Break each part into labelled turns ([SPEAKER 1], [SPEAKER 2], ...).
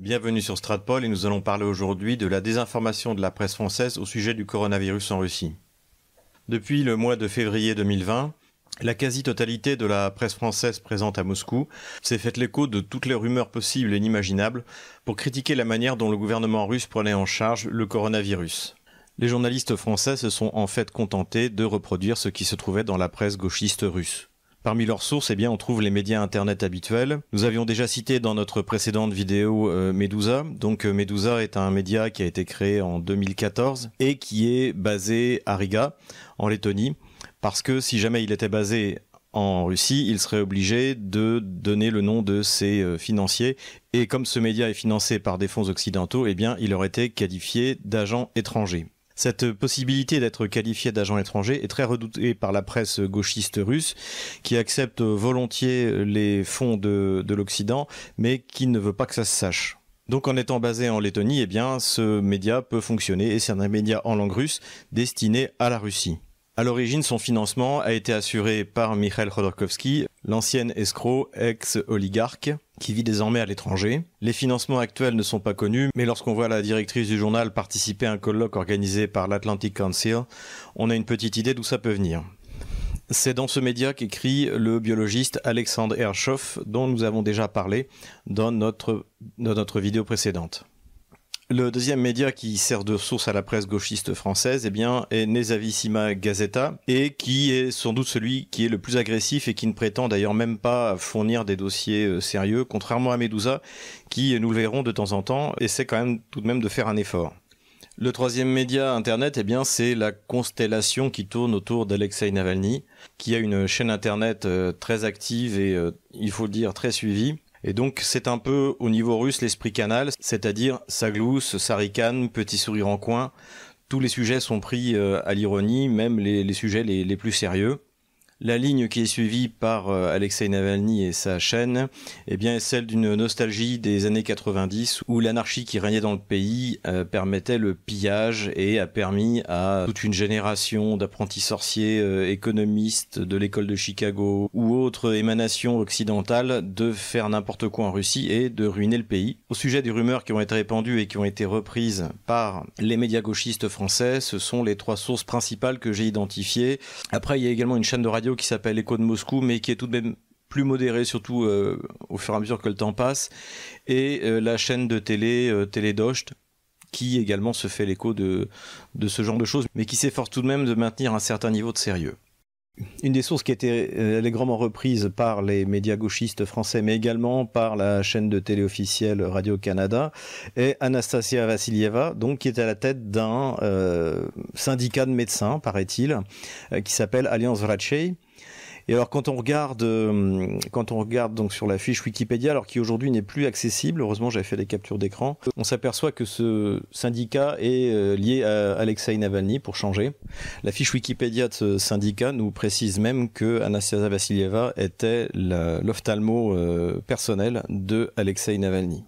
[SPEAKER 1] Bienvenue sur Stratpol et nous allons parler aujourd'hui de la désinformation de la presse française au sujet du coronavirus en Russie. Depuis le mois de février 2020, la quasi-totalité de la presse française présente à Moscou s'est faite l'écho de toutes les rumeurs possibles et inimaginables pour critiquer la manière dont le gouvernement russe prenait en charge le coronavirus. Les journalistes français se sont en fait contentés de reproduire ce qui se trouvait dans la presse gauchiste russe. Parmi leurs sources, eh on trouve les médias internet habituels. Nous avions déjà cité dans notre précédente vidéo euh, Medusa. Donc euh, Medusa est un média qui a été créé en 2014 et qui est basé à Riga, en Lettonie, parce que si jamais il était basé en Russie, il serait obligé de donner le nom de ses euh, financiers. Et comme ce média est financé par des fonds occidentaux, eh il aurait été qualifié d'agent étranger. Cette possibilité d'être qualifié d'agent étranger est très redoutée par la presse gauchiste russe, qui accepte volontiers les fonds de, l'Occident, mais qui ne veut pas que ça se sache. Donc en étant basé en Lettonie, eh bien, ce média peut fonctionner et c'est un média en langue russe destiné à la Russie. À l'origine, son financement a été assuré par Mikhail Khodorkovsky, l'ancien escroc ex-oligarque, qui vit désormais à l'étranger. Les financements actuels ne sont pas connus, mais lorsqu'on voit la directrice du journal participer à un colloque organisé par l'Atlantic Council, on a une petite idée d'où ça peut venir. C'est dans ce média qu'écrit le biologiste Alexandre Hershov, dont nous avons déjà parlé dans notre vidéo précédente. Le deuxième média qui sert de source à la presse gauchiste française, eh bien, est Nezavissima Gazeta, et qui est sans doute celui qui est le plus agressif et qui ne prétend d'ailleurs même pas fournir des dossiers euh, sérieux, contrairement à Medusa, qui, nous le verrons de temps en temps, essaie quand même tout de même de faire un effort. Le troisième média internet, eh bien, c'est la constellation qui tourne autour d'Alexei Navalny, qui a une chaîne internet euh, très active et, euh, il faut le dire, très suivie et donc c'est un peu au niveau russe l'esprit canal, c'est-à-dire ça glousse, petit sourire en coin. Tous les sujets sont pris euh, à l'ironie, même les, sujets les plus sérieux. La ligne qui est suivie par euh, Alexei Navalny et sa chaîne eh bien, est celle d'une nostalgie des années 90 où l'anarchie qui régnait dans le pays euh, permettait le pillage et a permis à toute une génération d'apprentis sorciers euh, économistes de l'école de Chicago ou autres émanations occidentales de faire n'importe quoi en Russie et de ruiner le pays. Au sujet des rumeurs qui ont été répandues et qui ont été reprises par les médias gauchistes français, ce sont les trois sources principales que j'ai identifiées. Après, il y a également une chaîne de radio qui s'appelle Echo de Moscou, mais qui est tout de même plus modéré, surtout euh, au fur et à mesure que le temps passe, et euh, la chaîne de télé euh, Télédocht, qui également se fait l'écho de ce genre de choses, mais qui s'efforce tout de même de maintenir un certain niveau de sérieux. Une des sources qui a été allègrement reprise par les médias gauchistes français, mais également par la chaîne de télé officielle Radio-Canada, est Anastasia Vassilieva, donc qui est à la tête d'un syndicat de médecins, paraît-il, qui s'appelle Alliance Vrachey, et alors quand on regarde, euh, quand on regarde donc sur la fiche Wikipédia, alors qui aujourd'hui n'est plus accessible, heureusement j'avais fait des captures d'écran, on s'aperçoit que ce syndicat est euh, lié à Alexei Navalny pour changer. La fiche Wikipédia de ce syndicat nous précise même que Anastasia Vassilieva était l'ophtalmo euh, personnel de Alexei Navalny.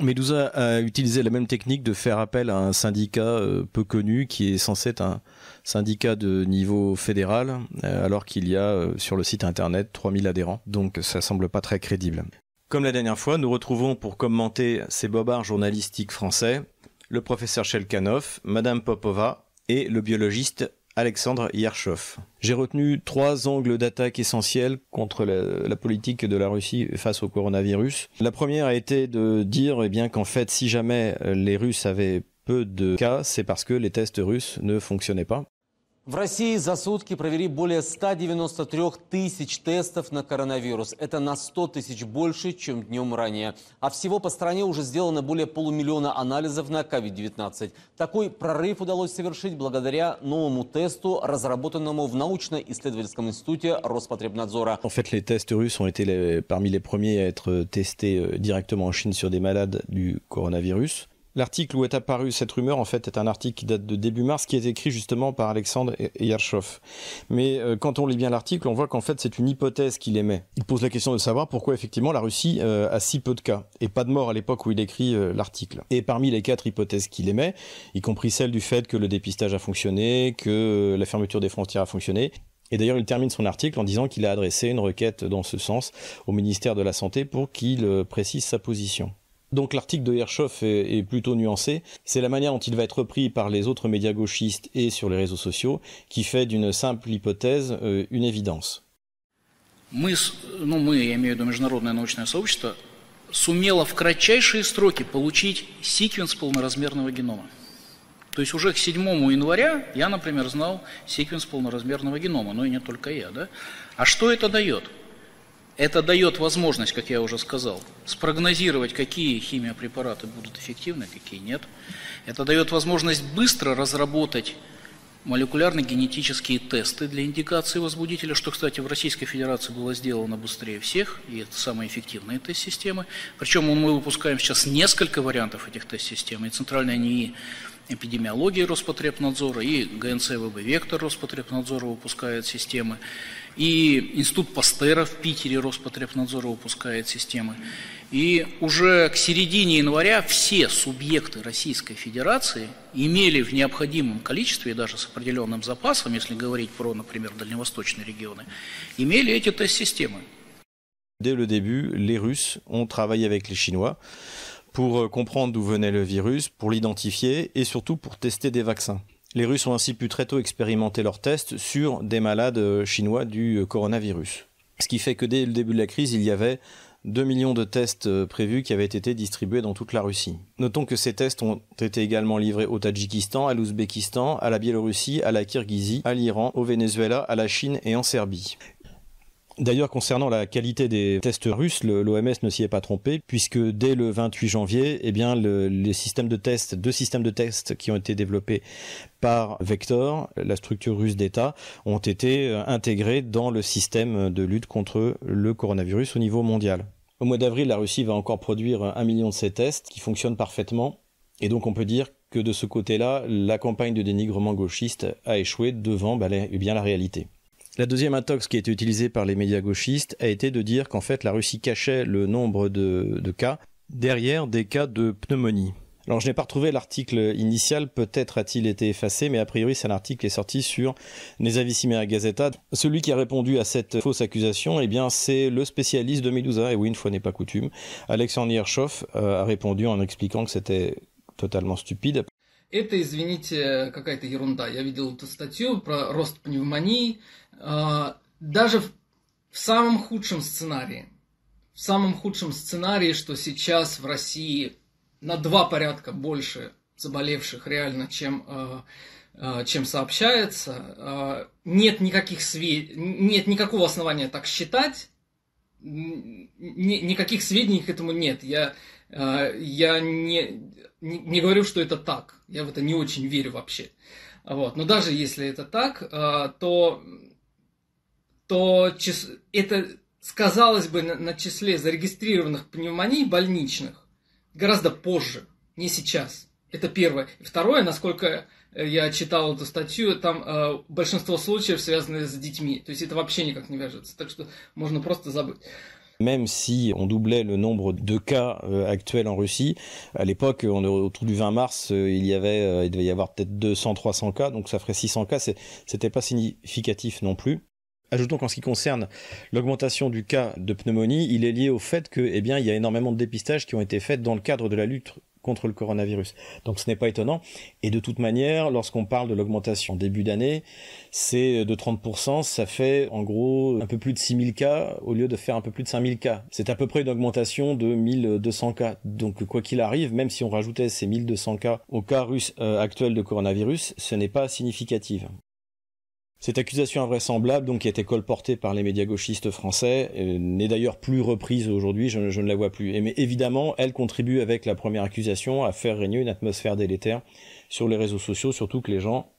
[SPEAKER 1] Medusa a utilisé la même technique de faire appel à un syndicat peu connu qui est censé être un, syndicat de niveau fédéral, euh, alors qu'il y a euh, sur le site internet 3000 adhérents. Donc ça semble pas très crédible. Comme la dernière fois, nous retrouvons pour commenter ces bobards journalistiques français le professeur Shelkanov, Madame Popova et le biologiste Alexandre Yershov. J'ai retenu trois angles d'attaque essentiels contre la, la, politique de la Russie face au coronavirus. La première a été de dire eh bien qu'en fait, si jamais les Russes avaient peu de cas, c'est parce que les tests russes ne fonctionnaient pas.
[SPEAKER 2] В России за сутки провели более 193 тысяч тестов на коронавирус. Это на 100 тысяч больше, чем днем ранее. А всего по стране уже сделано более полумиллиона анализов на COVID-19. Такой прорыв удалось совершить благодаря новому тесту, разработанному в научно-исследовательском институте Роспотребнадзора.
[SPEAKER 1] En fait, les tests russes ont été les, parmi les premiers à être testés euh, directement en Chine sur des malades du coronavirus. L'article où est apparue cette rumeur, en fait, est un article qui date de début mars, qui est écrit justement par Alexandre Yershov. Mais euh, quand on lit bien l'article, on voit qu'en fait, c'est une hypothèse qu'il émet. Il pose la question de savoir pourquoi effectivement la Russie euh, a si peu de cas et pas de morts à l'époque où il écrit euh, l'article. Et parmi les quatre hypothèses qu'il émet, y compris celle du fait que le dépistage a fonctionné, que la fermeture des frontières a fonctionné, et d'ailleurs, il termine son article en disant qu'il a adressé une requête dans ce sens au ministère de la Santé pour qu'il précise sa position. Donc l'article de Herchoff est, est, plutôt nuancé. C'est la manière dont il va être repris par les autres médias gauchistes et sur les réseaux sociaux qui fait d'une simple hypothèse euh, une évidence.
[SPEAKER 3] Мы, ну мы, я имею в виду международное научное сообщество, сумело в кратчайшие сроки получить секвенс полноразмерного генома. То есть уже к 7 января я, например, знал секвенс полноразмерного генома, но и не только я. Да? А что это дает? Это дает возможность, как я уже сказал, спрогнозировать, какие химиопрепараты будут эффективны, какие нет. Это дает возможность быстро разработать молекулярно-генетические тесты для индикации возбудителя, что, кстати, в Российской Федерации было сделано быстрее всех, и это самые эффективные тест-системы. Причем мы выпускаем сейчас несколько вариантов этих тест-систем, и центральная НИИ эпидемиологии Роспотребнадзора, и ГНЦ ВБ Вектор Роспотребнадзора выпускает системы, и Институт Пастера в Питере Роспотребнадзора выпускает системы. И уже к середине января все субъекты Российской Федерации имели в необходимом количестве, даже с определенным запасом, если говорить про, например, дальневосточные регионы, имели эти тест-системы.
[SPEAKER 1] Dès le début, les Russes ont travaillé avec les Chinois pour euh, comprendre d'où venait le virus, pour l'identifier et surtout pour tester des vaccins. Les Russes ont ainsi pu très tôt expérimenter leurs tests sur des malades euh, chinois du euh, coronavirus. Ce qui fait que dès le début de la crise, il y avait 2 millions de tests prévus qui avaient été distribués dans toute la Russie. Notons que ces tests ont été également livrés au Tadjikistan, à l'Ouzbékistan, à la Biélorussie, à la Kirghizie, à l'Iran, au Venezuela, à la Chine et en Serbie. D'ailleurs, concernant la qualité des tests russes, l'OMS ne s'y est pas trompé, puisque dès le 28 janvier, eh les systèmes de tests, deux systèmes de tests qui ont été développés par Vector, la structure russe d'État, ont été euh, intégrés dans le système de lutte contre le coronavirus au niveau mondial. Au mois d'avril, la Russie va encore produire un million de ces tests qui fonctionnent parfaitement, et donc on peut dire que de ce côté-là, la campagne de dénigrement gauchiste a échoué devant bah, eh bien, la réalité. La deuxième intox qui a été utilisée par les médias gauchistes a été de dire qu'en fait la Russie cachait le nombre de, cas derrière des cas de pneumonie. Alors je n'ai pas retrouvé l'article initial, peut-être a-t-il été effacé, mais a priori c'est un article qui est sorti sur Nezavissimea Gazeta. Celui qui a répondu à cette fausse accusation, eh bien c'est le spécialiste de Medusa, et oui, une fois n'est pas coutume. Alexandre Yershov euh, a répondu en expliquant que c'était totalement stupide.
[SPEAKER 4] Это, извините, какая-то ерунда. Я видел эту статью про рост пневмонии. Даже в самом худшем сценарии, в самом худшем сценарии, что сейчас в России на два порядка больше заболевших реально, чем, чем сообщается, нет никаких свед... нет никакого основания так считать, никаких сведений к этому нет. Я, я не, не, не говорю, что это так. Я в это не очень верю вообще. Вот. Но даже если это так, то, то чис... это сказалось бы на, на числе зарегистрированных пневмоний больничных гораздо позже, не сейчас. Это первое. И второе, насколько я читал эту статью, там э, большинство случаев связаны с детьми. То есть это вообще никак не вяжется. Так что можно просто забыть.
[SPEAKER 1] Même si on doublait le nombre de cas euh, actuels en Russie. À l'époque, autour du 20 mars, euh, euh, il devait y avoir peut-être 200, 300 cas, donc ça ferait 600 cas. C'était pas significatif non plus. Ajoutons qu'en ce qui concerne l'augmentation du cas de pneumonie, il est lié au fait que, eh bien, il y a énormément de dépistages qui ont été faits dans le cadre de la lutte le coronavirus. Donc ce n'est pas étonnant. Et de toute manière, lorsqu'on parle de l'augmentation début d'année, c'est de 30%, ça fait en gros un peu plus de 6000 cas au lieu de faire un peu plus de 5000 cas. C'est à peu près une augmentation de 1200 cas. Donc quoi qu'il arrive, même si on rajoutait ces 1200 cas au cas russe euh, actuel de coronavirus, ce n'est pas significatif. Cette accusation invraisemblable, donc qui a été colportée par les médias gauchistes français, euh, n'est d'ailleurs plus reprise aujourd'hui, je, ne la vois plus. Mais évidemment, elle contribue avec la première accusation à faire régner une atmosphère délétère sur les réseaux sociaux, surtout que les gens,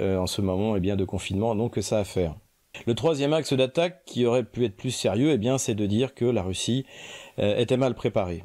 [SPEAKER 1] euh, en ce moment eh bien, de confinement, n'ont que ça à faire. Le troisième axe d'attaque, qui aurait pu être plus sérieux, eh bien, c'est de dire que la Russie euh, était mal préparée.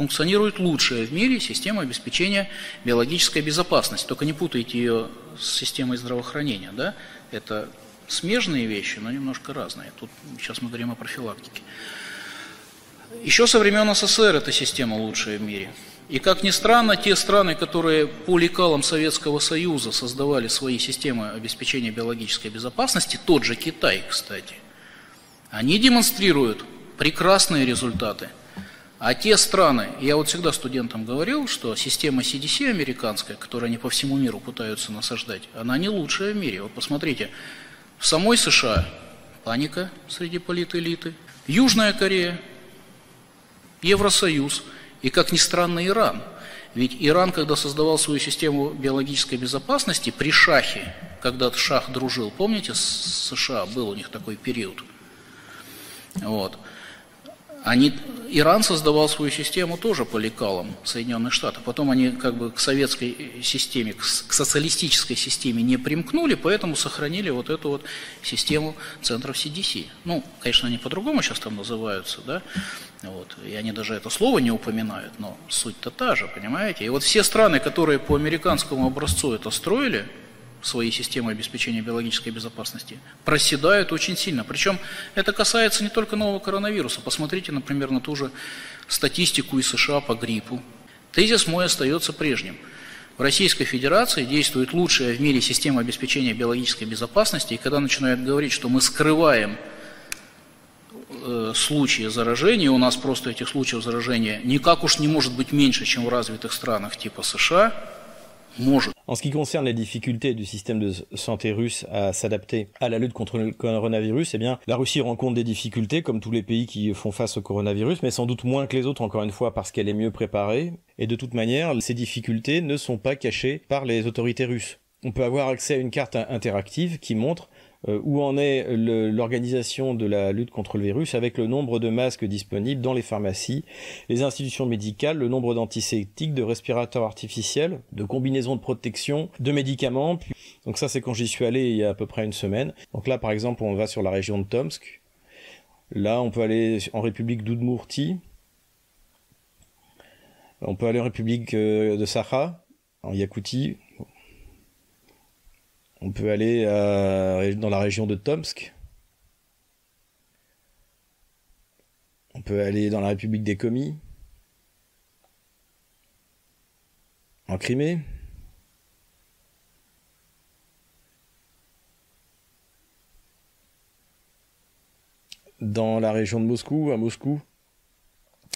[SPEAKER 3] функционирует лучшая в мире система обеспечения биологической безопасности. Только не путайте ее с системой здравоохранения. Да? Это смежные вещи, но немножко разные. Тут сейчас мы говорим о профилактике. Еще со времен СССР эта система лучшая в мире. И как ни странно, те страны, которые по лекалам Советского Союза создавали свои системы обеспечения биологической безопасности, тот же Китай, кстати, они демонстрируют прекрасные результаты. А те страны, я вот всегда студентам говорил, что система CDC американская, которую они по всему миру пытаются насаждать, она не лучшая в мире. Вот посмотрите, в самой США паника среди политэлиты, Южная Корея, Евросоюз – и, как ни странно, Иран. Ведь Иран, когда создавал свою систему биологической безопасности, при шахе, когда шах дружил, помните, с США был у них такой период, вот, они, Иран создавал свою систему тоже по лекалам Соединенных Штатов. Потом они как бы к советской системе, к социалистической системе не примкнули, поэтому сохранили вот эту вот систему центров CDC. Ну, конечно, они по-другому сейчас там называются, да, вот, и они даже это слово не упоминают, но суть-то та же, понимаете? И вот все страны, которые по американскому образцу это строили, свои системы обеспечения биологической безопасности, проседают очень сильно. Причем это касается не только нового коронавируса. Посмотрите, например, на ту же статистику из США по гриппу. Тезис мой остается прежним. В Российской Федерации действует лучшая в мире система обеспечения биологической безопасности, и когда начинают говорить, что мы скрываем э, случаи заражения, у нас просто этих случаев заражения никак уж не может быть меньше, чем в развитых странах типа США,
[SPEAKER 1] En ce qui concerne les difficultés du système de santé russe à s'adapter à la lutte contre le coronavirus, eh la Russie rencontre des difficultés comme tous les pays qui font face au coronavirus, mais sans doute moins que les autres, encore une fois, parce qu'elle est mieux préparée. Et de toute manière, ces difficultés ne sont pas cachées par les autorités russes. On peut avoir accès à une carte interactive qui montre où en est l'organisation de la lutte contre le virus avec le nombre de masques disponibles dans les pharmacies, les institutions médicales, le nombre d'antiseptiques, de respirateurs artificiels, de combinaisons de protection, de médicaments. Donc ça c'est quand j'y suis allé il y a à peu près une semaine. Donc là par exemple on va sur la région de Tomsk. Là on peut aller en République d'Udmurtie. On peut aller en République euh, de Sakha, en Yakoutie, on peut aller euh, dans la région de Tomsk. On peut aller dans la République des Comis. En Crimée. Dans la région de Moscou, à Moscou.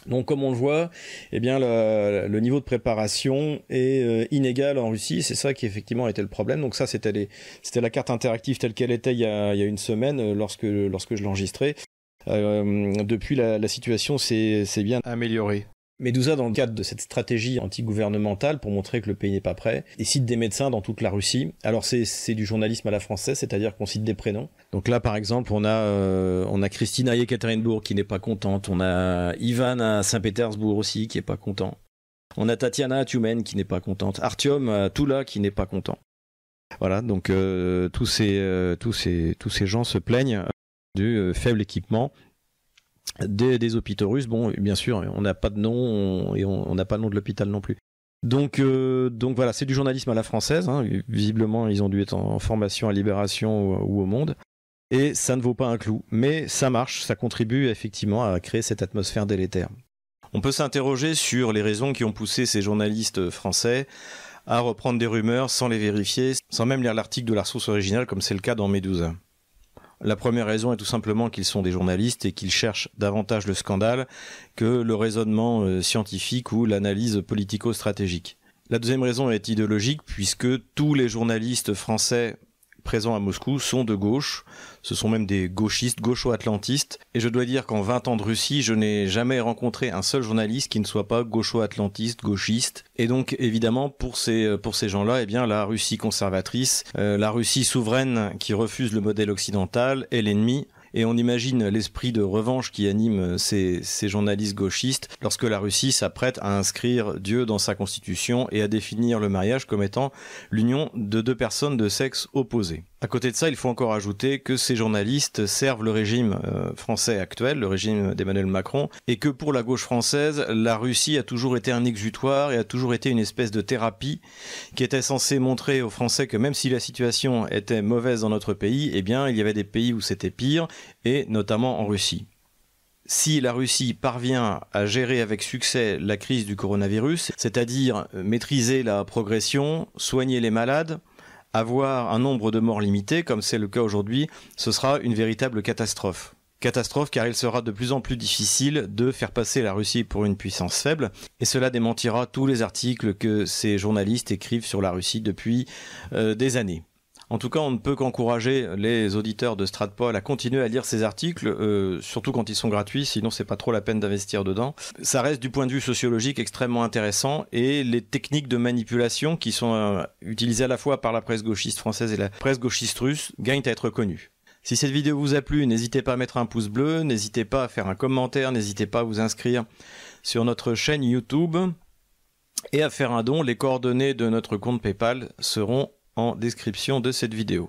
[SPEAKER 1] Donc comme on le voit, eh bien le, niveau de préparation est euh, inégal en Russie. C'est ça qui effectivement était le problème. Donc ça c'était la carte interactive telle qu'elle était il y a, une semaine euh, lorsque je l'enregistrais. Euh, depuis la situation s'est bien améliorée. Medusa, dans le cadre de cette stratégie anti-gouvernementale pour montrer que le pays n'est pas prêt, et cite des médecins dans toute la Russie. Alors c'est du journalisme à la française, c'est-à-dire qu'on cite des prénoms. Donc là, par exemple, on a euh, on a Christine à Yekaterinbourg qui n'est pas contente, on a Ivan à Saint-Pétersbourg aussi qui est pas content. On a Tatiana à Tumen qui n'est pas contente, Artyom à Tula qui n'est pas content. Voilà, donc euh, tous ces euh, tous ces tous ces gens se plaignent du faible équipement des, hôpitaux russes. Bon, bien sûr, on n'a pas de nom et on n'a pas le nom de l'hôpital non plus. Donc, euh, donc voilà, c'est du journalisme à la française. Hein. Visiblement, ils ont dû être en formation à Libération ou, au Monde. Et ça ne vaut pas un clou. Mais ça marche, ça contribue effectivement à créer cette atmosphère délétère. On peut s'interroger sur les raisons qui ont poussé ces journalistes français à reprendre des rumeurs sans les vérifier, sans même lire l'article de la source originale, comme c'est le cas dans Medusa. La première raison est tout simplement qu'ils sont des journalistes et qu'ils cherchent davantage le scandale que le raisonnement euh, scientifique ou l'analyse politico-stratégique. La deuxième raison est idéologique puisque tous les journalistes français présents à Moscou sont de gauche, ce sont même des gauchistes, gaucho-atlantistes, et je dois dire qu'en 20 ans de Russie, je n'ai jamais rencontré un seul journaliste qui ne soit pas gaucho-atlantiste, gauchiste, et donc évidemment pour ces, ces gens-là, eh bien la Russie conservatrice, euh, la Russie souveraine qui refuse le modèle occidental est l'ennemi, et on imagine l'esprit de revanche qui anime ces, journalistes gauchistes lorsque la Russie s'apprête à inscrire Dieu dans sa constitution et à définir le mariage comme étant l'union de deux personnes de sexe opposé. À côté de ça, il faut encore ajouter que ces journalistes servent le régime euh, français actuel, le régime d'Emmanuel Macron, et que pour la gauche française, la Russie a toujours été un exutoire et a toujours été une espèce de thérapie qui était censée montrer aux Français que même si la situation était mauvaise dans notre pays, eh bien, il y avait des pays où c'était pire, et notamment en Russie. Si la Russie parvient à gérer avec succès la crise du coronavirus, c'est-à-dire maîtriser la progression, soigner les malades, avoir un nombre de morts limité, comme c'est le cas aujourd'hui, ce sera une véritable catastrophe. Catastrophe car il sera de plus en plus difficile de faire passer la Russie pour une puissance faible, et cela démentira tous les articles que ces journalistes écrivent sur la Russie depuis euh, des années. En tout cas, on ne peut qu'encourager les auditeurs de Stratpol à continuer à lire ces articles, euh, surtout quand ils sont gratuits, sinon c'est pas trop la peine d'investir dedans. Ça reste du point de vue sociologique extrêmement intéressant et les techniques de manipulation qui sont euh, utilisées à la fois par la presse gauchiste française et la presse gauchiste russe gagnent à être connues. Si cette vidéo vous a plu, n'hésitez pas à mettre un pouce bleu, n'hésitez pas à faire un commentaire, n'hésitez pas à vous inscrire sur notre chaîne YouTube et à faire un don. Les coordonnées de notre compte PayPal seront en description de cette vidéo.